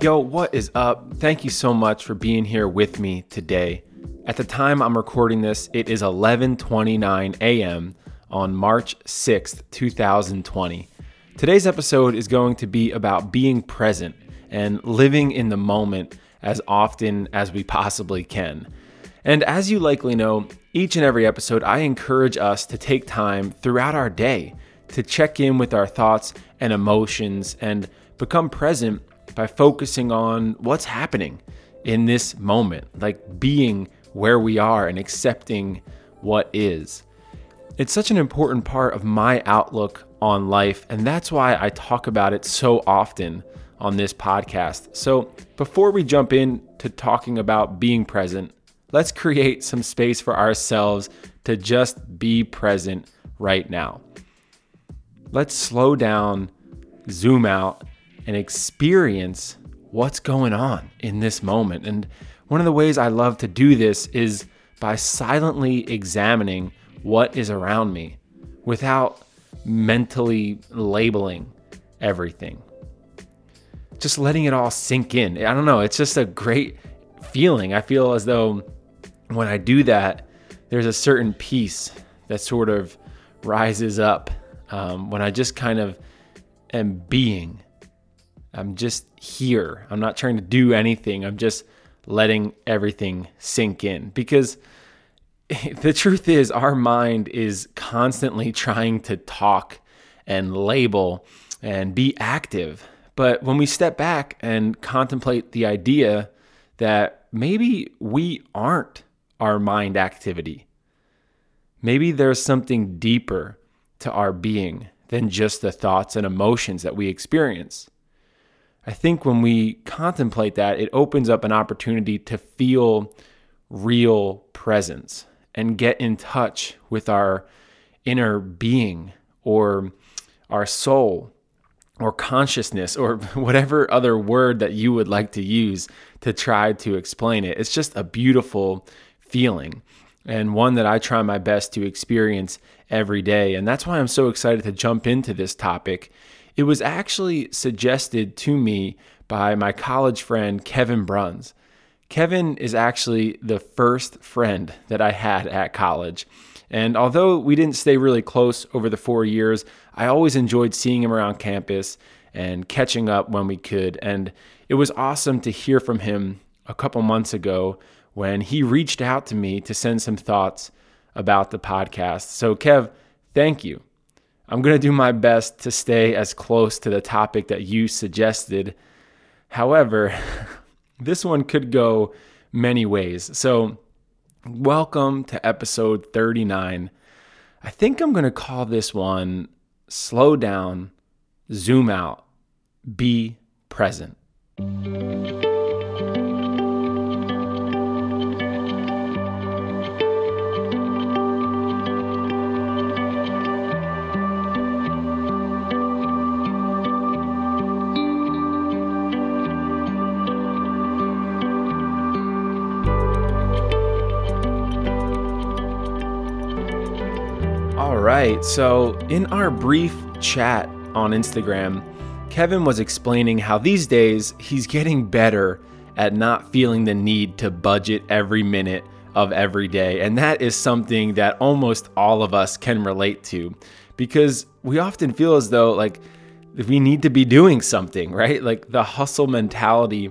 Yo, what is up? Thank you so much for being here with me today. At the time I'm recording this, it is 11:29 a.m. on March 6th, 2020. Today's episode is going to be about being present and living in the moment as often as we possibly can. And as you likely know, each and every episode I encourage us to take time throughout our day to check in with our thoughts and emotions and become present by focusing on what's happening in this moment, like being where we are and accepting what is. It's such an important part of my outlook on life, and that's why I talk about it so often on this podcast. So, before we jump into talking about being present, let's create some space for ourselves to just be present right now. Let's slow down, zoom out, and experience what's going on in this moment. And one of the ways I love to do this is by silently examining what is around me without mentally labeling everything. Just letting it all sink in. I don't know, it's just a great feeling. I feel as though when I do that, there's a certain peace that sort of rises up um, when I just kind of am being I'm just here. I'm not trying to do anything. I'm just letting everything sink in because the truth is, our mind is constantly trying to talk and label and be active. But when we step back and contemplate the idea that maybe we aren't our mind activity, maybe there's something deeper to our being than just the thoughts and emotions that we experience. I think when we contemplate that, it opens up an opportunity to feel real presence and get in touch with our inner being or our soul or consciousness or whatever other word that you would like to use to try to explain it. It's just a beautiful feeling and one that I try my best to experience every day. And that's why I'm so excited to jump into this topic it was actually suggested to me by my college friend, Kevin Bruns. Kevin is actually the first friend that I had at college. And although we didn't stay really close over the four years, I always enjoyed seeing him around campus and catching up when we could. And it was awesome to hear from him a couple months ago when he reached out to me to send some thoughts about the podcast. So, Kev, thank you. I'm going to do my best to stay as close to the topic that you suggested. However, this one could go many ways. So, welcome to episode 39. I think I'm going to call this one Slow Down, Zoom Out, Be Present. Right. So, in our brief chat on Instagram, Kevin was explaining how these days he's getting better at not feeling the need to budget every minute of every day. And that is something that almost all of us can relate to because we often feel as though like we need to be doing something, right? Like the hustle mentality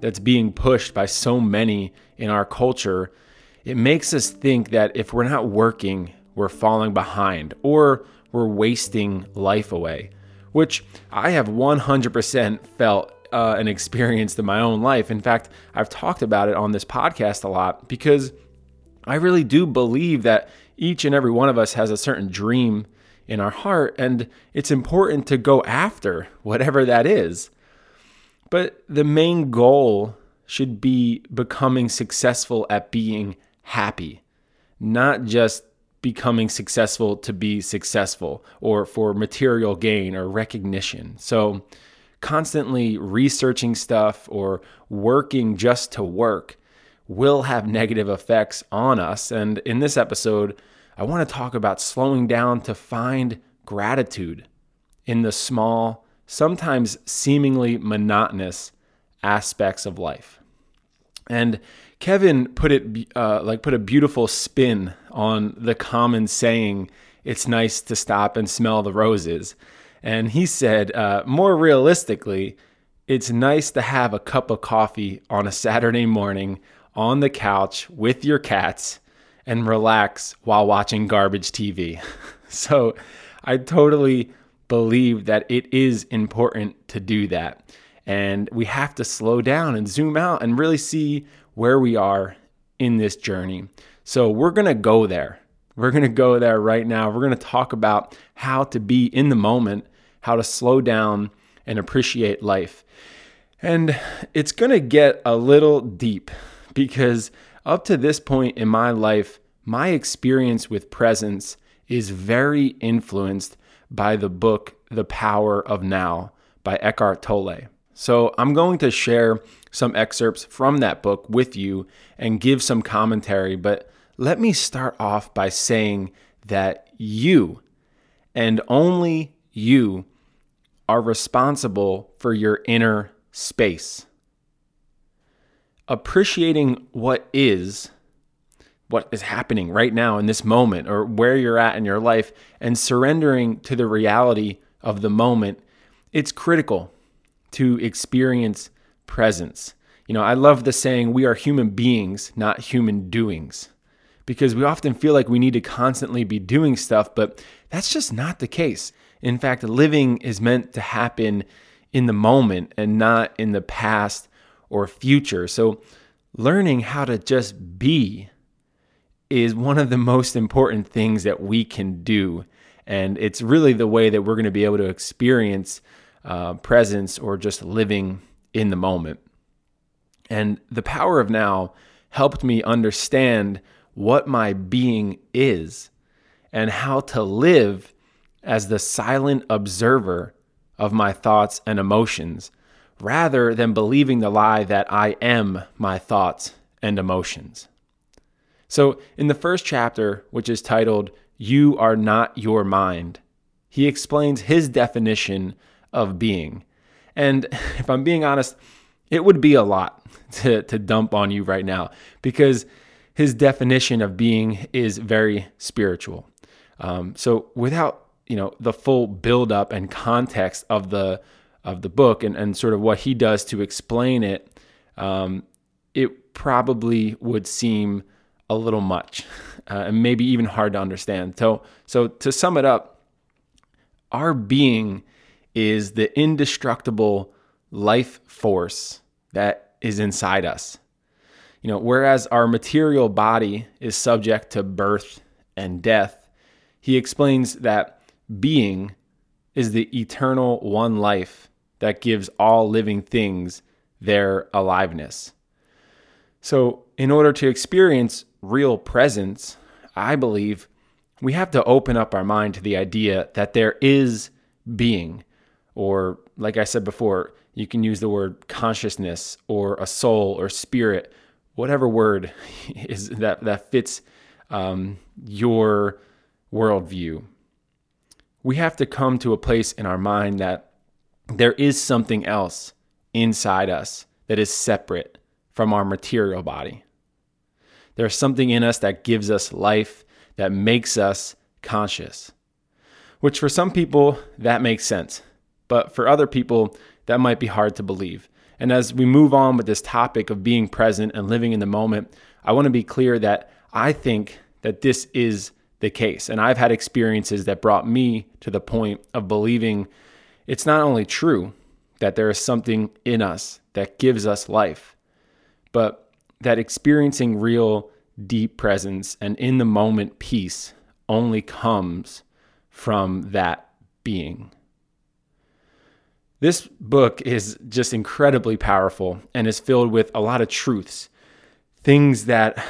that's being pushed by so many in our culture, it makes us think that if we're not working we're falling behind or we're wasting life away, which I have 100% felt uh, and experienced in my own life. In fact, I've talked about it on this podcast a lot because I really do believe that each and every one of us has a certain dream in our heart, and it's important to go after whatever that is. But the main goal should be becoming successful at being happy, not just becoming successful to be successful or for material gain or recognition. So, constantly researching stuff or working just to work will have negative effects on us. And in this episode, I want to talk about slowing down to find gratitude in the small, sometimes seemingly monotonous aspects of life. And Kevin put it uh, like put a beautiful spin on the common saying, "It's nice to stop and smell the roses." And he said, uh, more realistically, it's nice to have a cup of coffee on a Saturday morning on the couch with your cats and relax while watching garbage TV. so I totally believe that it is important to do that. And we have to slow down and zoom out and really see where we are in this journey. So we're going to go there. We're going to go there right now. We're going to talk about how to be in the moment, how to slow down and appreciate life. And it's going to get a little deep because up to this point in my life, my experience with presence is very influenced by the book The Power of Now by Eckhart Tolle. So I'm going to share some excerpts from that book with you and give some commentary, but let me start off by saying that you and only you are responsible for your inner space. Appreciating what is, what is happening right now in this moment, or where you're at in your life, and surrendering to the reality of the moment, it's critical to experience presence. You know, I love the saying, we are human beings, not human doings, because we often feel like we need to constantly be doing stuff, but that's just not the case. In fact, living is meant to happen in the moment and not in the past or future. So, learning how to just be is one of the most important things that we can do. And it's really the way that we're going to be able to experience uh, presence or just living in the moment. And the power of now helped me understand what my being is and how to live as the silent observer of my thoughts and emotions rather than believing the lie that I am my thoughts and emotions. So, in the first chapter, which is titled, You Are Not Your Mind, he explains his definition of being. And if I'm being honest, it would be a lot to, to dump on you right now because his definition of being is very spiritual. Um, so without you know the full build up and context of the of the book and, and sort of what he does to explain it, um, it probably would seem a little much uh, and maybe even hard to understand. So so to sum it up, our being is the indestructible life force that is inside us. You know, whereas our material body is subject to birth and death, he explains that being is the eternal one life that gives all living things their aliveness. So, in order to experience real presence, I believe we have to open up our mind to the idea that there is being, or like I said before, you can use the word consciousness or a soul or spirit, whatever word is that that fits um, your worldview. We have to come to a place in our mind that there is something else inside us that is separate from our material body. There's something in us that gives us life, that makes us conscious. Which for some people, that makes sense. But for other people, that might be hard to believe. And as we move on with this topic of being present and living in the moment, I want to be clear that I think that this is the case. And I've had experiences that brought me to the point of believing it's not only true that there is something in us that gives us life, but that experiencing real deep presence and in the moment peace only comes from that being. This book is just incredibly powerful and is filled with a lot of truths, things that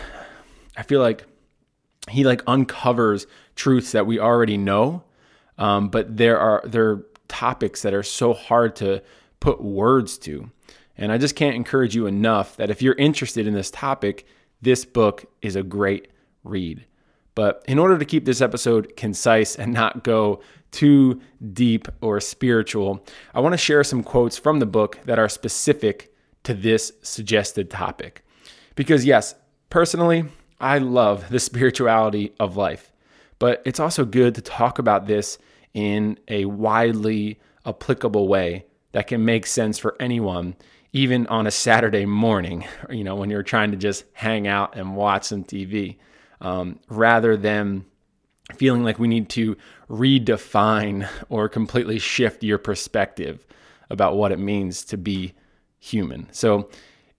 I feel like he like uncovers truths that we already know, um, but there are there are topics that are so hard to put words to. And I just can't encourage you enough that if you're interested in this topic, this book is a great read. But in order to keep this episode concise and not go too deep or spiritual, I want to share some quotes from the book that are specific to this suggested topic. Because, yes, personally, I love the spirituality of life, but it's also good to talk about this in a widely applicable way that can make sense for anyone, even on a Saturday morning, you know, when you're trying to just hang out and watch some TV, um, rather than feeling like we need to redefine or completely shift your perspective about what it means to be human. So,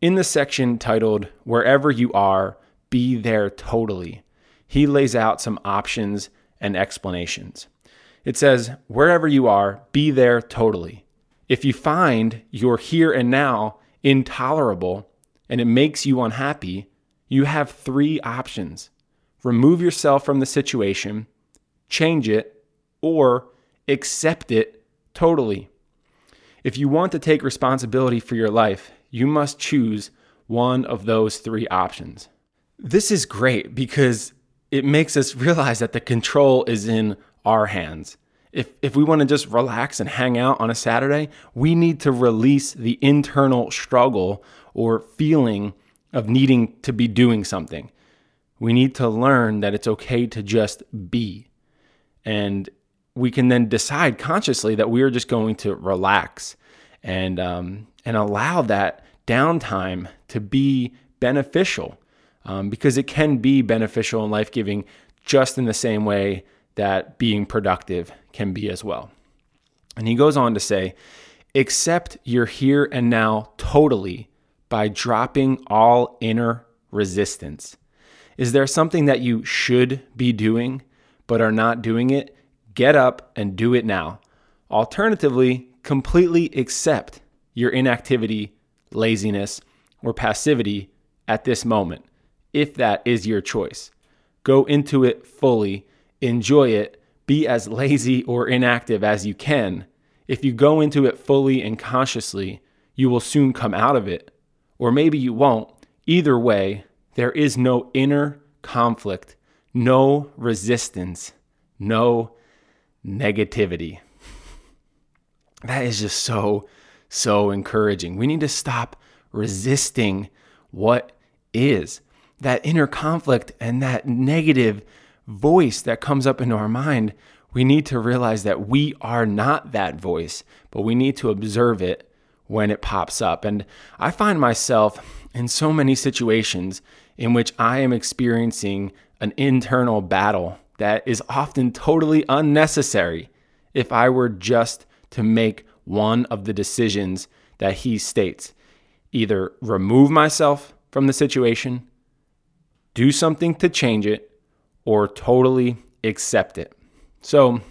in the section titled Wherever You Are, Be There Totally, he lays out some options and explanations. It says, Wherever you are, be there totally. If you find your here and now intolerable and it makes you unhappy, you have three options remove yourself from the situation, change it, or accept it totally. If you want to take responsibility for your life, you must choose one of those three options. This is great because it makes us realize that the control is in our hands. If, if we want to just relax and hang out on a Saturday, we need to release the internal struggle or feeling of needing to be doing something. We need to learn that it's okay to just be. And we can then decide consciously that we are just going to relax and, um, and allow that downtime to be beneficial um, because it can be beneficial and life giving just in the same way that being productive can be as well. And he goes on to say, accept your here and now totally by dropping all inner resistance. Is there something that you should be doing but are not doing it? Get up and do it now. Alternatively, completely accept your inactivity, laziness, or passivity at this moment, if that is your choice. Go into it fully enjoy it, be as lazy or inactive as you can. If you go into it fully and consciously, you will soon come out of it. Or maybe you won't. Either way, there is no inner conflict, no resistance, no negativity. That is just so, so encouraging. We need to stop resisting what is. That inner conflict and that negative voice that comes up into our mind, we need to realize that we are not that voice, but we need to observe it when it pops up. And I find myself in so many situations in which I am experiencing an internal battle that is often totally unnecessary if I were just to make one of the decisions that he states either remove myself from the situation, do something to change it, or totally accept it. So,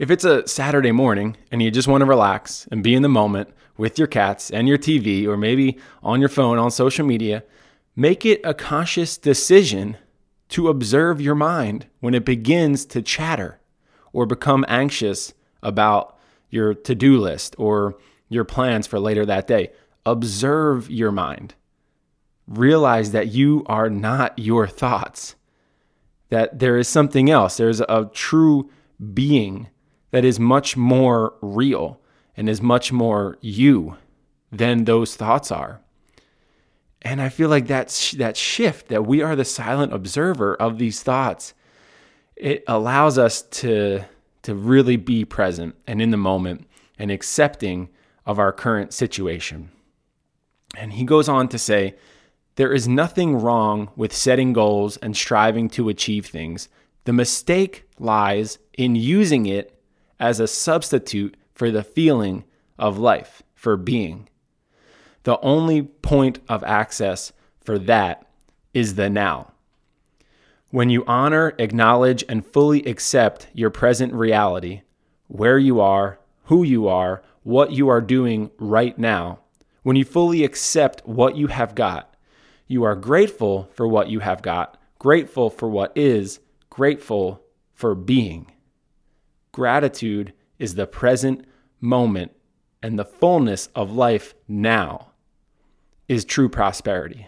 if it's a Saturday morning and you just want to relax and be in the moment with your cats and your TV, or maybe on your phone on social media, make it a conscious decision to observe your mind when it begins to chatter or become anxious about your to do list or your plans for later that day. Observe your mind. Realize that you are not your thoughts that there is something else. There's a true being that is much more real and is much more you than those thoughts are. And I feel like that's that shift that we are the silent observer of these thoughts. It allows us to to really be present and in the moment and accepting of our current situation. And he goes on to say, there is nothing wrong with setting goals and striving to achieve things. The mistake lies in using it as a substitute for the feeling of life, for being. The only point of access for that is the now. When you honor, acknowledge, and fully accept your present reality, where you are, who you are, what you are doing right now, when you fully accept what you have got, you are grateful for what you have got, grateful for what is, grateful for being. Gratitude is the present moment and the fullness of life now is true prosperity.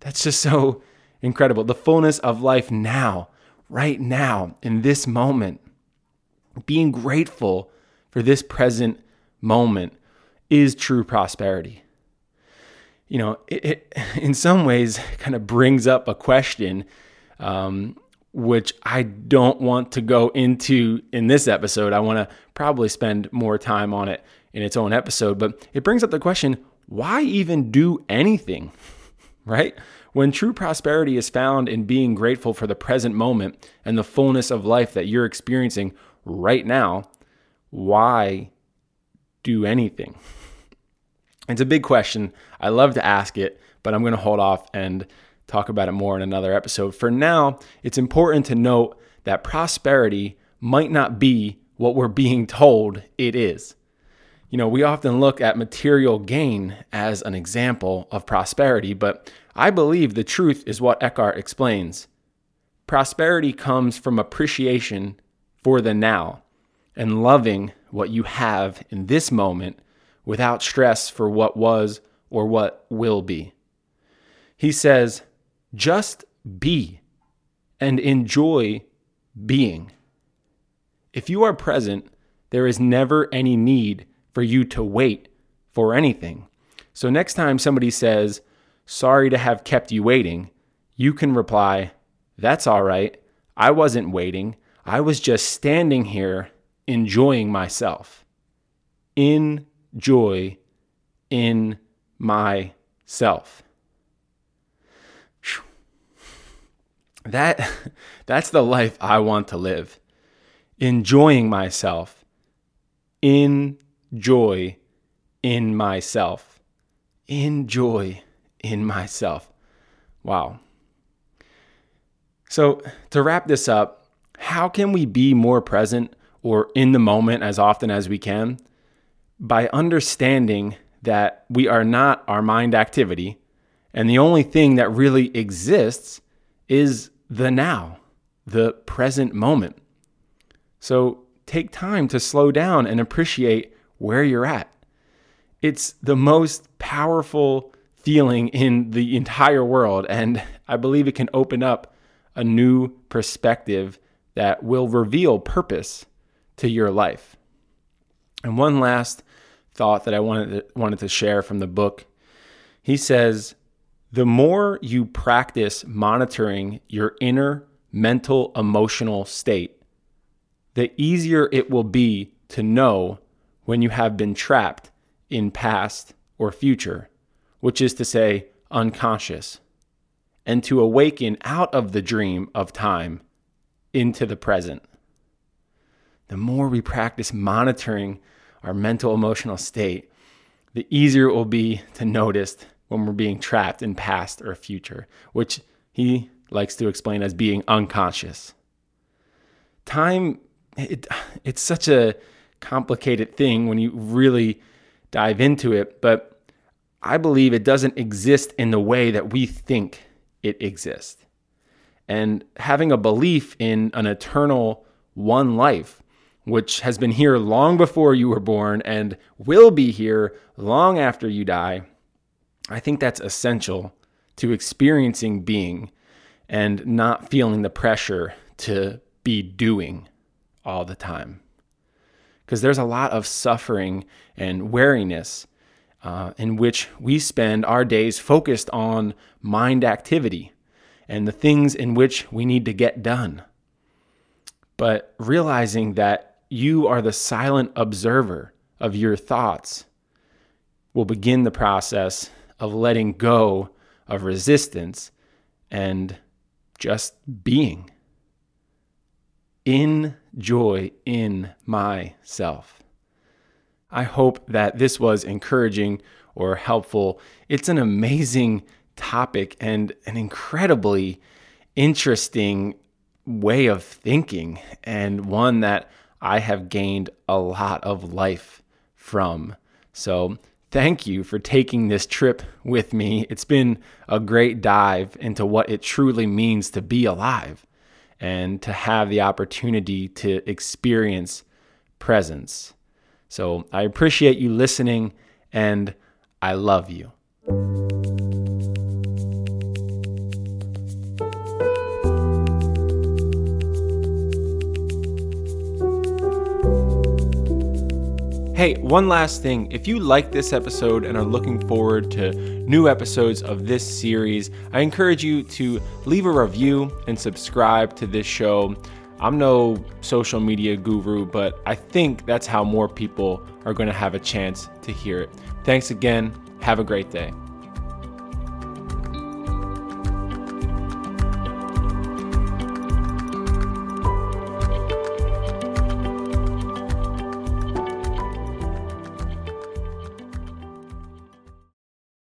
That's just so incredible. The fullness of life now, right now, in this moment. Being grateful for this present moment is true prosperity. you know, it, it in some ways kind of brings up a question, um, which I don't want to go into in this episode. I want to probably spend more time on it in its own episode, but it brings up the question why even do anything, right? When true prosperity is found in being grateful for the present moment and the fullness of life that you're experiencing right now, why do anything? It's a big question. I love to ask it, but I'm going to hold off and talk about it more in another episode. For now, it's important to note that prosperity might not be what we're being told it is. You know, we often look at material gain as an example of prosperity, but I believe the truth is what Eckhart explains. Prosperity comes from appreciation for the now and loving what you have in this moment without stress for what was or what will be. He says, just be and enjoy being. If you are present, there is never any need for you to wait for anything. So, next time somebody says, Sorry to have kept you waiting, you can reply, That's all right. I wasn't waiting. I was just standing here enjoying myself. In joy in myself. That that's the life I want to live. Enjoying myself. In joy in myself. In joy in myself. Wow. So, to wrap this up, how can we be more present or in the moment as often as we can? by understanding that we are not our mind activity, and the only thing that really exists is the now, the present moment. So take time to slow down and appreciate where you're at. It's the most powerful feeling in the entire world, and I believe it can open up a new perspective that will reveal purpose to your life. And one last thought that I wanted to, wanted to share from the book. He says, the more you practice monitoring your inner mental emotional state, the easier it will be to know when you have been trapped in past or future, which is to say, unconscious, and to awaken out of the dream of time into the present. The more we practice monitoring our mental emotional state, the easier it will be to notice when we're being trapped in past or future, which he likes to explain as being unconscious. Time, it, it's such a complicated thing when you really dive into it, but I believe it doesn't exist in the way that we think it exists. And having a belief in an eternal one life which has been here long before you were born and will be here long after you die, I think that's essential to experiencing being and not feeling the pressure to be doing all the time. Because there's a lot of suffering and weariness uh, in which we spend our days focused on mind activity and the things in which we need to get done. But realizing that you are the silent observer of your thoughts, will begin the process of letting go of resistance and just being in joy in myself. I hope that this was encouraging or helpful. It's an amazing topic and an incredibly interesting way of thinking, and one that I have gained a lot of life from. So, thank you for taking this trip with me. It's been a great dive into what it truly means to be alive and to have the opportunity to experience presence. So, I appreciate you listening and I love you. Hey, one last thing. If you like this episode and are looking forward to new episodes of this series, I encourage you to leave a review and subscribe to this show. I'm no social media guru, but I think that's how more people are going to have a chance to hear it. Thanks again. Have a great day.